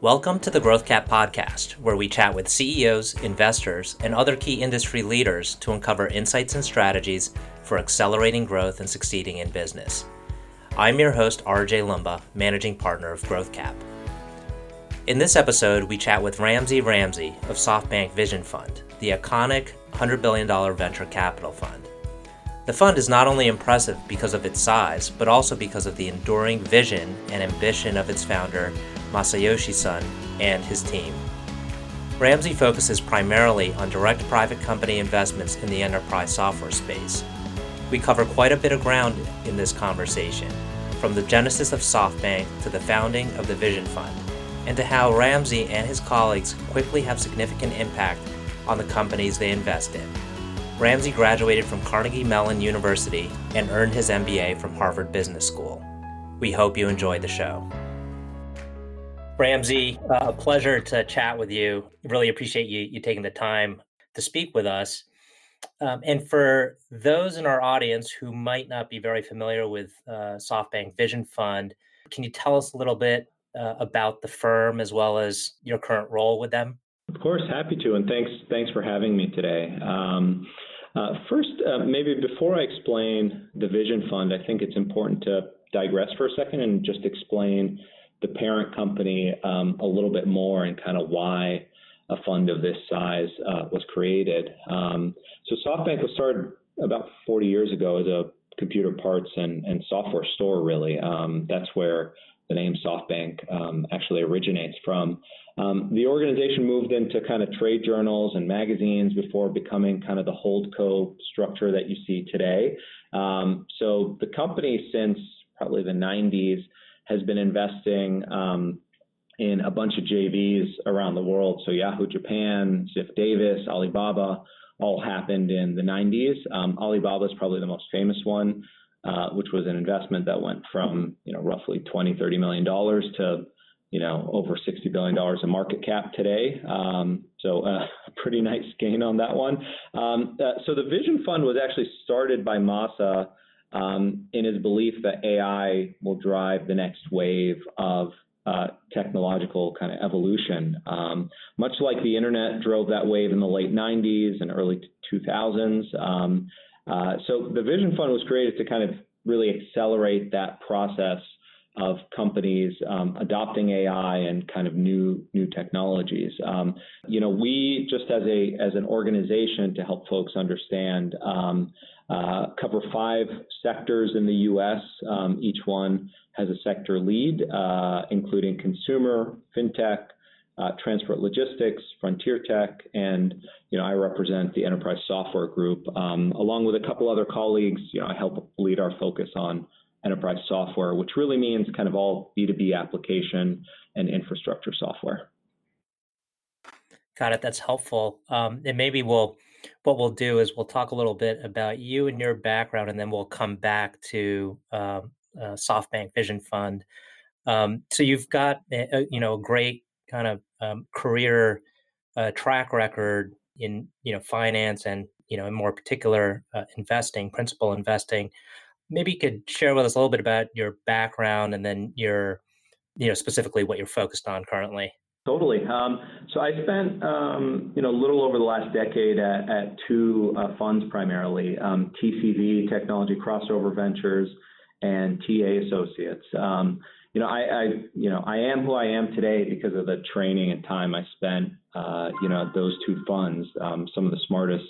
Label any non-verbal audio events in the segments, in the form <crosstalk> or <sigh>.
Welcome to the GrowthCap podcast, where we chat with CEOs, investors, and other key industry leaders to uncover insights and strategies for accelerating growth and succeeding in business. I'm your host, RJ Lumba, managing partner of GrowthCap. In this episode, we chat with Ramzi Ramsey of SoftBank Vision Fund, the iconic $100 billion venture capital fund. The fund is not only impressive because of its size, but also because of the enduring vision and ambition of its founder, Masayoshi Son, and his team. Ramzi focuses primarily on direct private company investments in the enterprise software space. We cover quite a bit of ground in this conversation, from the genesis of SoftBank to the founding of the Vision Fund, and to how Ramzi and his colleagues quickly have significant impact on the companies they invest in. Ramzi graduated from Carnegie Mellon University and earned his MBA from Harvard Business School. We hope you enjoyed the show. Ramzi, uh, a pleasure to chat with you. Really appreciate you, you taking the time to speak with us. Um, and for those in our audience who might not be very familiar with uh, SoftBank Vision Fund, can you tell us a little bit uh, about the firm as well as your current role with them? Of course, happy to, and thanks thanks for having me today. Um, uh, first, uh, maybe before I explain the Vision Fund, I think it's important to digress for a second and just explain the parent company um, a little bit more and kind of why a fund of this size uh, was created. Um, so SoftBank was started about 40 years ago as a computer parts and, and software store, really. Um, that's where the name SoftBank um, actually originates from. Um, the organization moved into kind of trade journals and magazines before becoming kind of the holdco structure that you see today. Um, so the company, since probably the 90s, has been investing um, in a bunch of JVs around the world. So Yahoo Japan, Ziff Davis, Alibaba, all happened in the 90s. Um, Alibaba is probably the most famous one, uh, which was an investment that went from you know roughly 20, 30 million dollars to you know over 60 billion dollars in market cap today. Um, so uh, a <laughs> pretty nice gain on that one. Um, uh, so the Vision Fund was actually started by Masa um, in his belief that AI will drive the next wave of uh, technological kind of evolution. Um, much like the internet drove that wave in the late 90s and early 2000s. Um, uh, so the Vision Fund was created to kind of really accelerate that process of companies um, adopting AI and kind of new new technologies. Um, you know, we just as a as an organization to help folks understand um, uh, cover five sectors in the U.S. Um, each one has a sector lead, uh, including consumer, fintech, uh, transport logistics, frontier tech, and you know I represent the enterprise software group, um, along with a couple other colleagues. You know I help lead our focus on enterprise software, which really means kind of all B2B application and infrastructure software. Got it. That's helpful. Um, and maybe we'll what we'll do is we'll talk a little bit about you and your background, and then we'll come back to um, uh, SoftBank Vision Fund. Um, so you've got a, you know a great kind of um, career uh, track record in you know finance and you know in more particular uh, investing, principal investing. Maybe you could share with us a little bit about your background and then your you know specifically what you're focused on currently. Totally. Um, so I spent, um, you know, a little over the last decade at, two uh, funds primarily, um, TCV, Technology Crossover Ventures, and TA Associates. You know, I, I, you know, I am who I am today because of the training and time I spent, uh, you know, at those two funds. Some of the smartest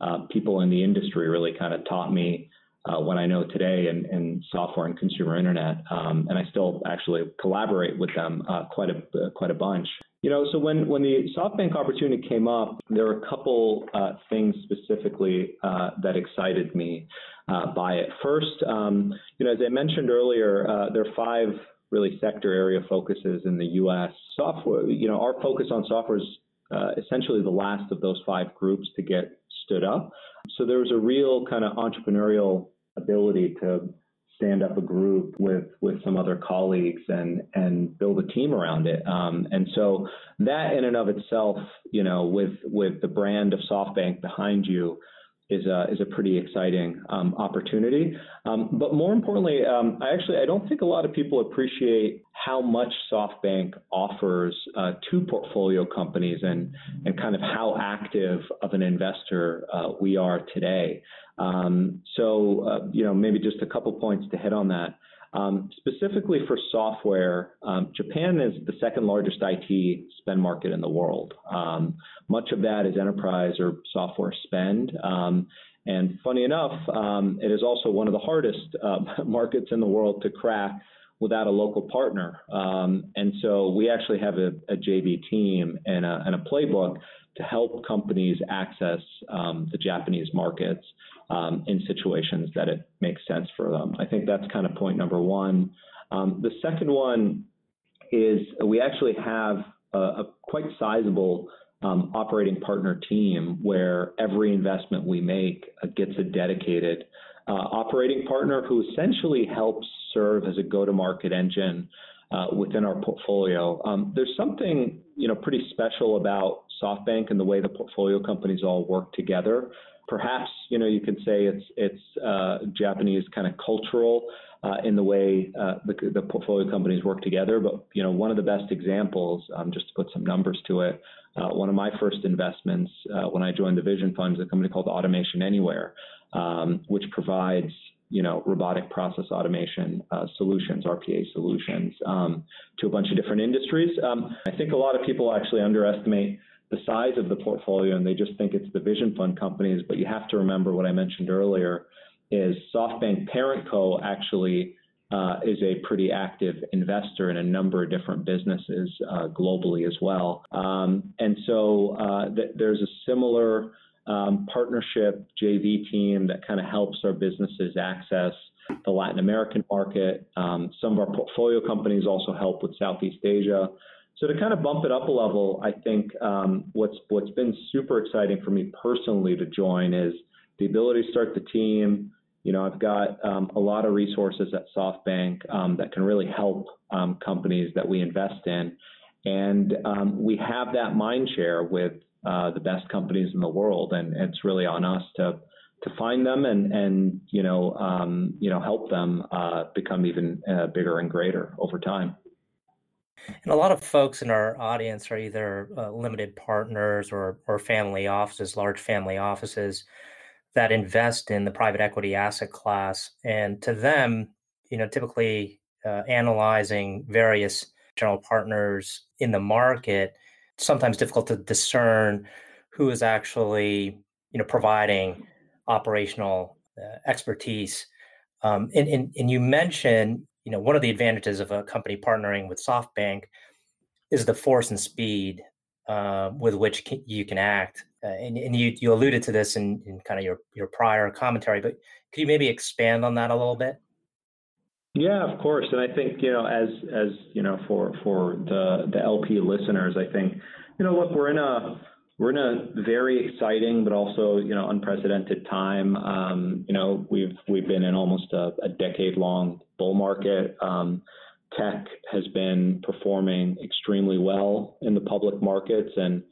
uh, people in the industry really kind of taught me uh, what I know today in, in software and consumer internet, um, and I still actually collaborate with them uh, quite a uh, quite a bunch. You know, so when when the SoftBank opportunity came up, there were a couple uh, things specifically uh, that excited me uh, by it. First, um, you know, as I mentioned earlier, there are five really sector area focuses in the U.S. Software, you know, our focus on software is essentially the last of those five groups to get stood up. So there was a real kind of entrepreneurial ability to stand up a group with with some other colleagues and and build a team around it. Um, and so that in and of itself, you know, with with the brand of SoftBank behind you, is a, is a pretty exciting um, opportunity. Um, but more importantly, um, I actually I don't think a lot of people appreciate how much SoftBank offers uh, to portfolio companies and and kind of how active of an investor uh, we are today. Um, so uh, you know maybe just a couple points to hit on that. Um, specifically for software, um, Japan is the second largest IT spend market in the world. Um, much of that is enterprise or software spend. Um, and funny enough, um, it is also one of the hardest uh, <laughs> markets in the world to crack without a local partner. Um, and so we actually have a, a JV team and a, and a, playbook to help companies access the Japanese markets um, in situations that it makes sense for them. I think that's kind of point number one. Um, the second one is we actually have a, a quite sizable um, operating partner team where every investment we make uh, gets a dedicated uh, operating partner who essentially helps serve as a go-to-market engine uh, within our portfolio. Um, there's something you know pretty special about SoftBank and the way the portfolio companies all work together perhaps you know you could say it's it's uh, Japanese kind of cultural uh, in the way uh, the, the, portfolio companies work together. But you know one of the best examples, um, just to put some numbers to it, uh, one of my first investments uh, when I joined the Vision Fund is a company called Automation Anywhere, um, which provides you know robotic process automation uh, solutions, RPA solutions, um, to a bunch of different industries. Um, I think a lot of people actually underestimate the size of the portfolio and they just think it's the vision fund companies. But you have to remember what I mentioned earlier is SoftBank Parent Co. actually uh, is a pretty active investor in a number of different businesses uh, globally as well. Um, and so uh, th- there's a similar um, partnership JV team that kind of helps our businesses access the Latin American market. Um, some of our portfolio companies also help with Southeast Asia. So to kind of bump it up a level, I think um, what's what's been super exciting for me personally to join is the ability to start the team. You know, I've got um, a lot of resources at SoftBank um, that can really help um, companies that we invest in, and um, we have that mind share with uh, the best companies in the world, and it's really on us to to find them and and you know um, you know help them uh, become even uh, bigger and greater over time. And a lot of folks in our audience are either uh, limited partners or, or family offices, large family offices that invest in the private equity asset class. And to them, you know, typically uh, analyzing various general partners in the market, sometimes difficult to discern who is actually, you know, providing operational uh, expertise. Um, and, and, and you mentioned you know, one of the advantages of a company partnering with SoftBank is the force and speed uh, with which you can act. Uh, and, and you, you alluded to this in, in kind of your, your prior commentary, but could you maybe expand on that a little bit? Yeah, of course. And I think, you know, as as you know, for for the the LP listeners, I think, you know, look, we're in a we're in a very exciting but also you know unprecedented time. Um, you know we've we've been in almost a, a decade long bull market. Um, tech has been performing extremely well in the public markets, and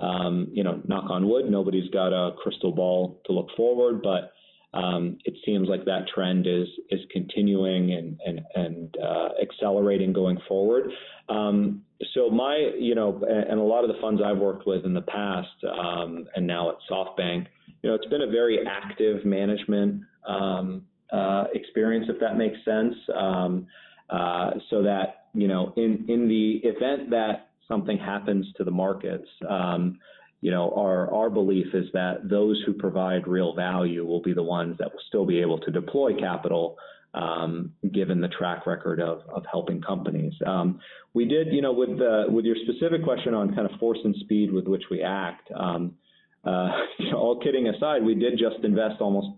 um, you know knock on wood, nobody's got a crystal ball to look forward, but um, it seems like that trend is is continuing and and and uh, accelerating going forward. Um, so my, you know, and a lot of the funds I've worked with in the past, um, and now at SoftBank, you know, it's been a very active management um, uh, experience, if that makes sense. Um, uh, so that you know, in in the event that something happens to the markets, um, you know, our our belief is that those who provide real value will be the ones that will still be able to deploy capital um, given the track record of, of helping companies. Um, we did, you know, with the, with your specific question on kind of force and speed with which we act. Um, uh, you <laughs> know, all kidding aside, we did just invest almost,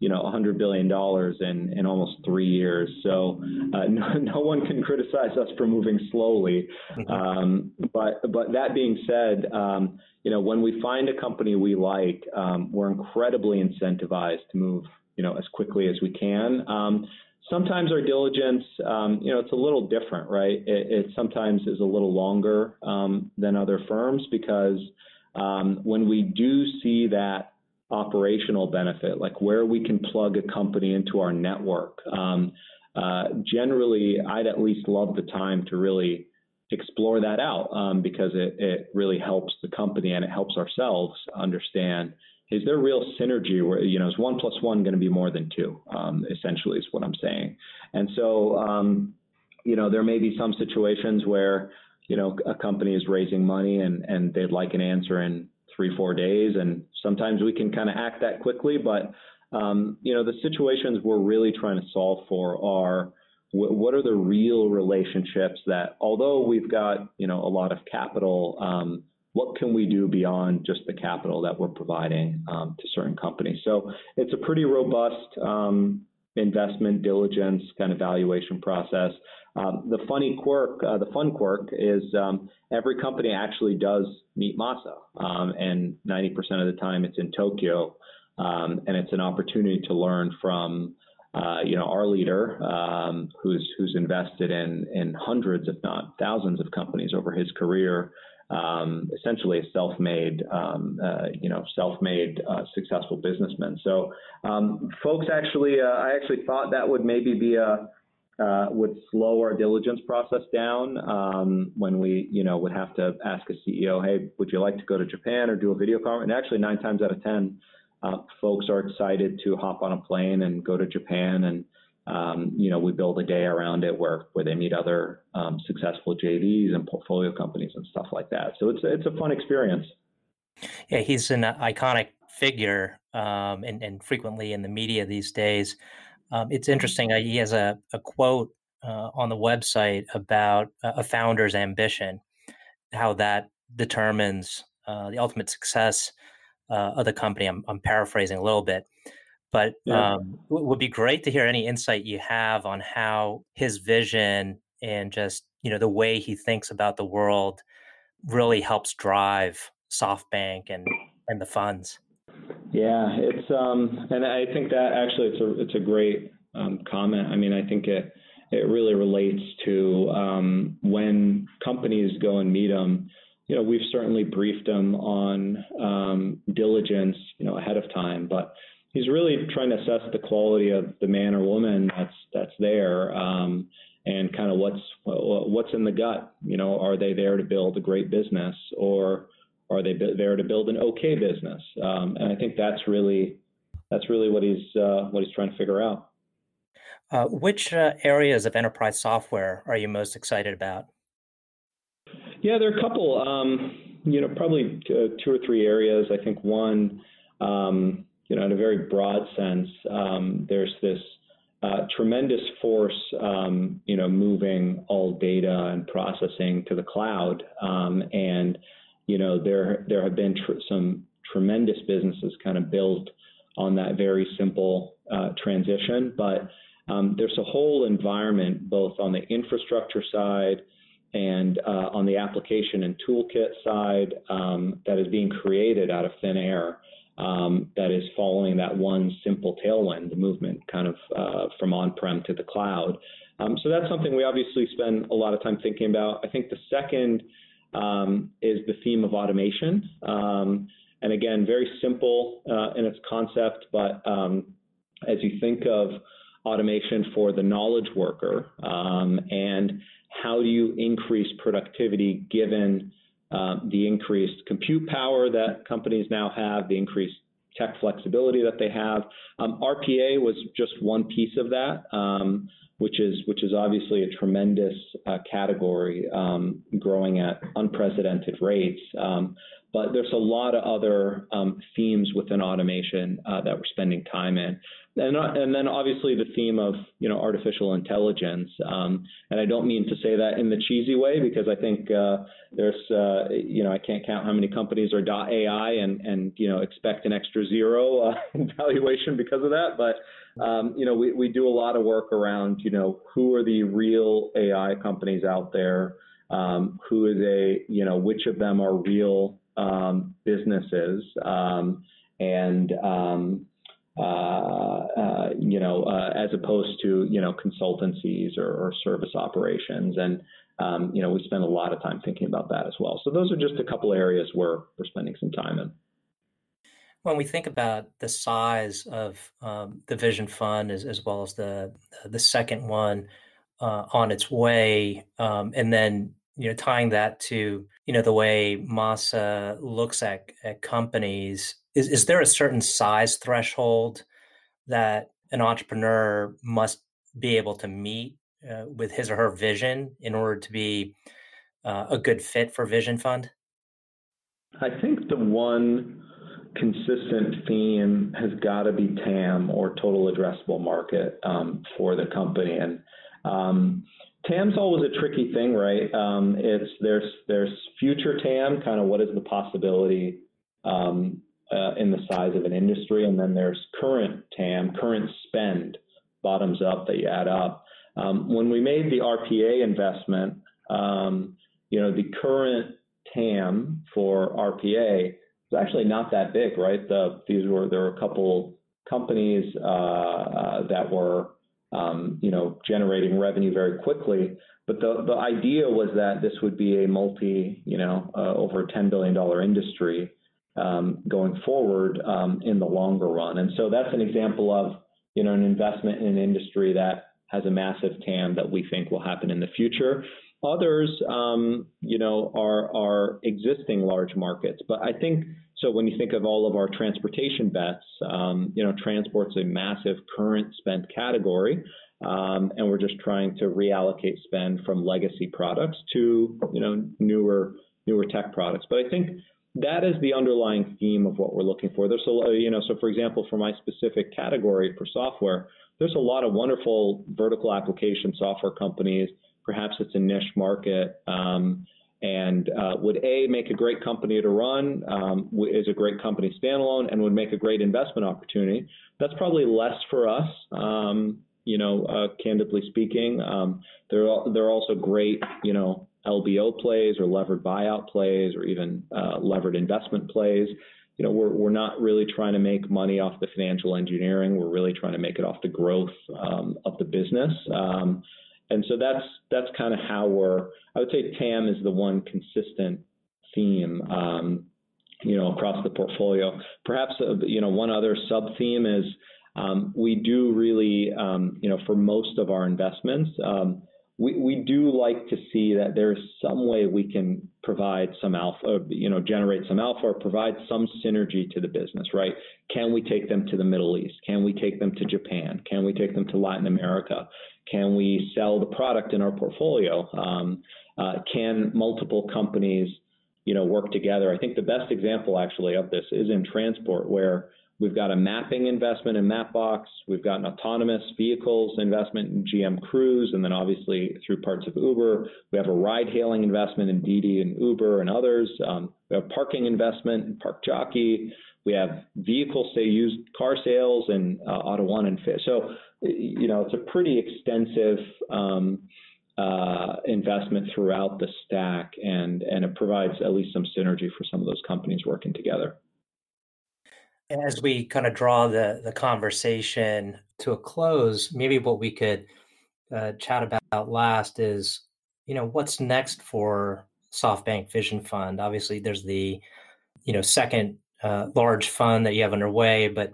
you know, 100 billion dollars in in almost three years. So uh, no, <laughs> no, one can criticize us for moving slowly. Mm-hmm. Um, but but that being said, um, you know, when we find a company we like, um, we're incredibly incentivized to move you know, as quickly as we can. Um, sometimes our diligence, um, you know, it's a little different, right? It, it sometimes is a little longer um, than other firms because um, when we do see that operational benefit, like where we can plug a company into our network. Um, uh, generally, I'd at least love the time to really explore that out um, because it, it really helps the company and it helps ourselves understand is there real synergy where you know is one plus one going to be more than two um, essentially is what i'm saying and so um, you know there may be some situations where you know a company is raising money and and they'd like an answer in three four days and sometimes we can kind of act that quickly but um, you know the situations we're really trying to solve for are what are the real relationships that although we've got you know a lot of capital um, what can we do beyond just the capital that we're providing um, to certain companies? So it's a pretty robust um, investment diligence kind of valuation process um, the funny quirk uh, the fun quirk is um, every company actually does meet masa um, and 90% of the time it's in tokyo um, and it's an opportunity to learn from uh, you know, our leader, um, who's who's invested in in hundreds, if not thousands, of companies over his career, um, essentially a self-made, um, uh, you know, self-made uh, successful businessman. So, um, folks, actually, uh, I actually thought that would maybe be a uh, would slow our diligence process down um, when we, you know, would have to ask a CEO, hey, would you like to go to Japan or do a video conference? And actually, nine times out of ten, uh, folks are excited to hop on a plane and go to Japan, and um, you know we build a day around it where where they meet other um, successful JVs and portfolio companies and stuff like that. So it's it's a fun experience. Yeah, he's an iconic figure um, and, and frequently in the media these days. Um, it's interesting. Uh, he has a, a quote uh, on the website about a founder's ambition, how that determines uh, the ultimate success uh, of the company. I'm, I'm, paraphrasing a little bit, but yeah. um, it would be great to hear any insight you have on how his vision and just you know the way he thinks about the world really helps drive SoftBank and and the funds. Yeah, it's um, and I think that actually it's a it's a great um, comment. I mean, I think it it really relates to um, when companies go and meet them you know, we've certainly briefed them on um, diligence, you know, ahead of time, but he's really trying to assess the quality of the man or woman that's that's there, um, and kind of what's what's in the gut. You know, are they there to build a great business, or are they there to build an okay business? Um, and I think that's really that's really what he's uh, what he's trying to figure out. Uh, which uh, areas of enterprise software are you most excited about? Yeah, there are a couple. Um, you know, probably two, two or three areas. I think one, um, you know, in a very broad sense, um, there's this uh, tremendous force, um, you know, moving all data and processing to the cloud, um, and you know, there there have been tr- some tremendous businesses kind of built on that very simple uh, transition, but um, there's a whole environment both on the infrastructure side and uh, on the application and toolkit side um, that is being created out of thin air um, that is following that one simple tailwind, the movement kind of uh, from on-prem to the cloud. Um, so that's something we obviously spend a lot of time thinking about. I think the second um, is the theme of automation. Um, and again, very simple uh, in its concept, but um, as you think of automation for the knowledge worker and how do you increase productivity given um, the increased compute power that companies now have, the increased tech flexibility that they have. Um, RPA was just one piece of that, um, which is which is obviously a tremendous uh, category, um, growing at unprecedented rates. Um, but there's a lot of other um, themes within automation uh, that we're spending time in. And, uh, and then obviously the theme of you know artificial intelligence, um, and I don't mean to say that in the cheesy way because I think uh, there's uh, you know I can't count how many companies are .ai and and you know expect an extra zero uh, <laughs> valuation because of that. But um, you know we, we do a lot of work around you know who are the real AI companies out there, um, who is a you know which of them are real um, businesses? Um, and um, uh, uh, you know uh, as opposed to you know consultancies or, or service operations. And um, you know we spend a lot of time thinking about that as well. So those are just a couple areas where we're spending some time in when we think about the size of um, the Vision Fund as, as well as the the second one uh, on its way, um, and then you know tying that to you know the way Masa looks at, at companies, is is there a certain size threshold that an entrepreneur must be able to meet uh, with his or her vision in order to be uh, a good fit for Vision Fund? I think the one consistent theme has got to be TAM or total addressable market um, for the company. And um, TAM's always a tricky thing, right? Um, it's there's there's future TAM, kind of what is the possibility um, uh, in the size of an industry, and then there's current TAM, current spend, bottoms up that you add up. Um, when we made the RPA investment, um, you know the current TAM for RPA was actually not that big, right? The, these were there were a couple companies uh, uh, that were um, you know generating revenue very quickly, but the the idea was that this would be a multi you know uh, over a ten billion dollar industry um, going forward um, in the longer run, and so that's an example of you know an investment in an industry that has a massive TAM that we think will happen in the future. Others, um, you know, are are existing large markets. But I think so. When you think of all of our transportation bets, um, you know, transport's a massive current spend category, um, and we're just trying to reallocate spend from legacy products to you know newer newer tech products. But I think that is the underlying theme of what we're looking for. There's a you know, so for example, for my specific category for software, there's a lot of wonderful vertical application software companies Perhaps it's a niche market. Um, and uh, would A make a great company to run, um, is a great company standalone, and would make a great investment opportunity. That's probably less for us, um, you know, uh, candidly speaking. Um, there, are, there are also great, you know, LBO plays or levered buyout plays or even uh, levered investment plays. You know, we're, we're not really trying to make money off the financial engineering. We're really trying to make it off the growth um, of the business. And so that's that's kind of how we're. I would say TAM is the one consistent theme, um, you know, across the portfolio. Perhaps uh, you know one other sub theme is um, we do really, um, you know, for most of our investments, um, we, we do like to see that there's some way we can provide some alpha, you know, generate some alpha or provide some synergy to the business, right? Can we take them to the Middle East? Can we take them to Japan? Can we take them to Latin America? Can we sell the product in our portfolio? Um, uh, can multiple companies, you know, work together? I think the best example actually of this is in transport, where We've got a mapping investment in Mapbox. We've got an autonomous vehicles investment in GM Cruise, and then obviously through parts of Uber. We have a ride-hailing investment in Didi and Uber and others. Um, we have parking investment in ParkJockey. We have vehicle, say, used car sales and uh, Auto1 and Fit. So, you know, it's a pretty extensive um, uh, investment throughout the stack, and and it provides at least some synergy for some of those companies working together as we kind of draw the the conversation to a close, maybe what we could uh, chat about last is, you know, what's next for SoftBank Vision Fund. Obviously, there's the, you know, second uh, large fund that you have underway, but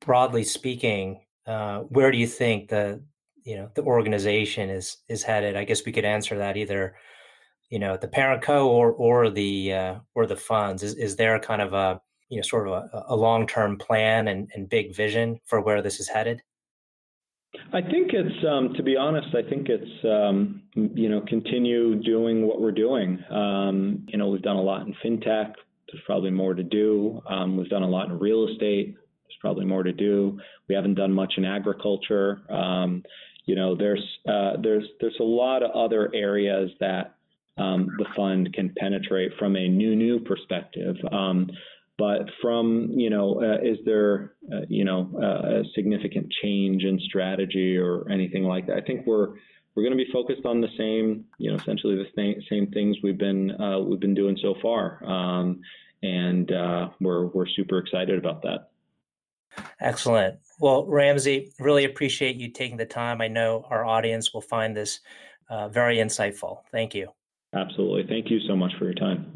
broadly speaking, uh, where do you think the, you know, the organization is is headed? I guess we could answer that either, you know, the parent co or or the uh, or the funds. Is is there kind of a you know sort of a, a long-term plan and, and big vision for where this is headed? I think it's, um, to be honest, I think it's, um, you know, continue doing what we're doing. Um, you know, we've done a lot in fintech. There's probably more to do. Um, we've done a lot in real estate. There's probably more to do. We haven't done much in agriculture. Um, you know, there's uh, there's there's a lot of other areas that um, the fund can penetrate from a new new perspective. But from, you know, uh, is there, uh, you know, uh, a significant change in strategy or anything like that? I think we're we're going to be focused on the same, you know, essentially the same, same things we've been uh, we've been doing so far, um, and uh, we're we're super excited about that. Excellent. Well, Ramzi, really appreciate you taking the time. I know our audience will find this uh, very insightful. Thank you. Absolutely. Thank you so much for your time.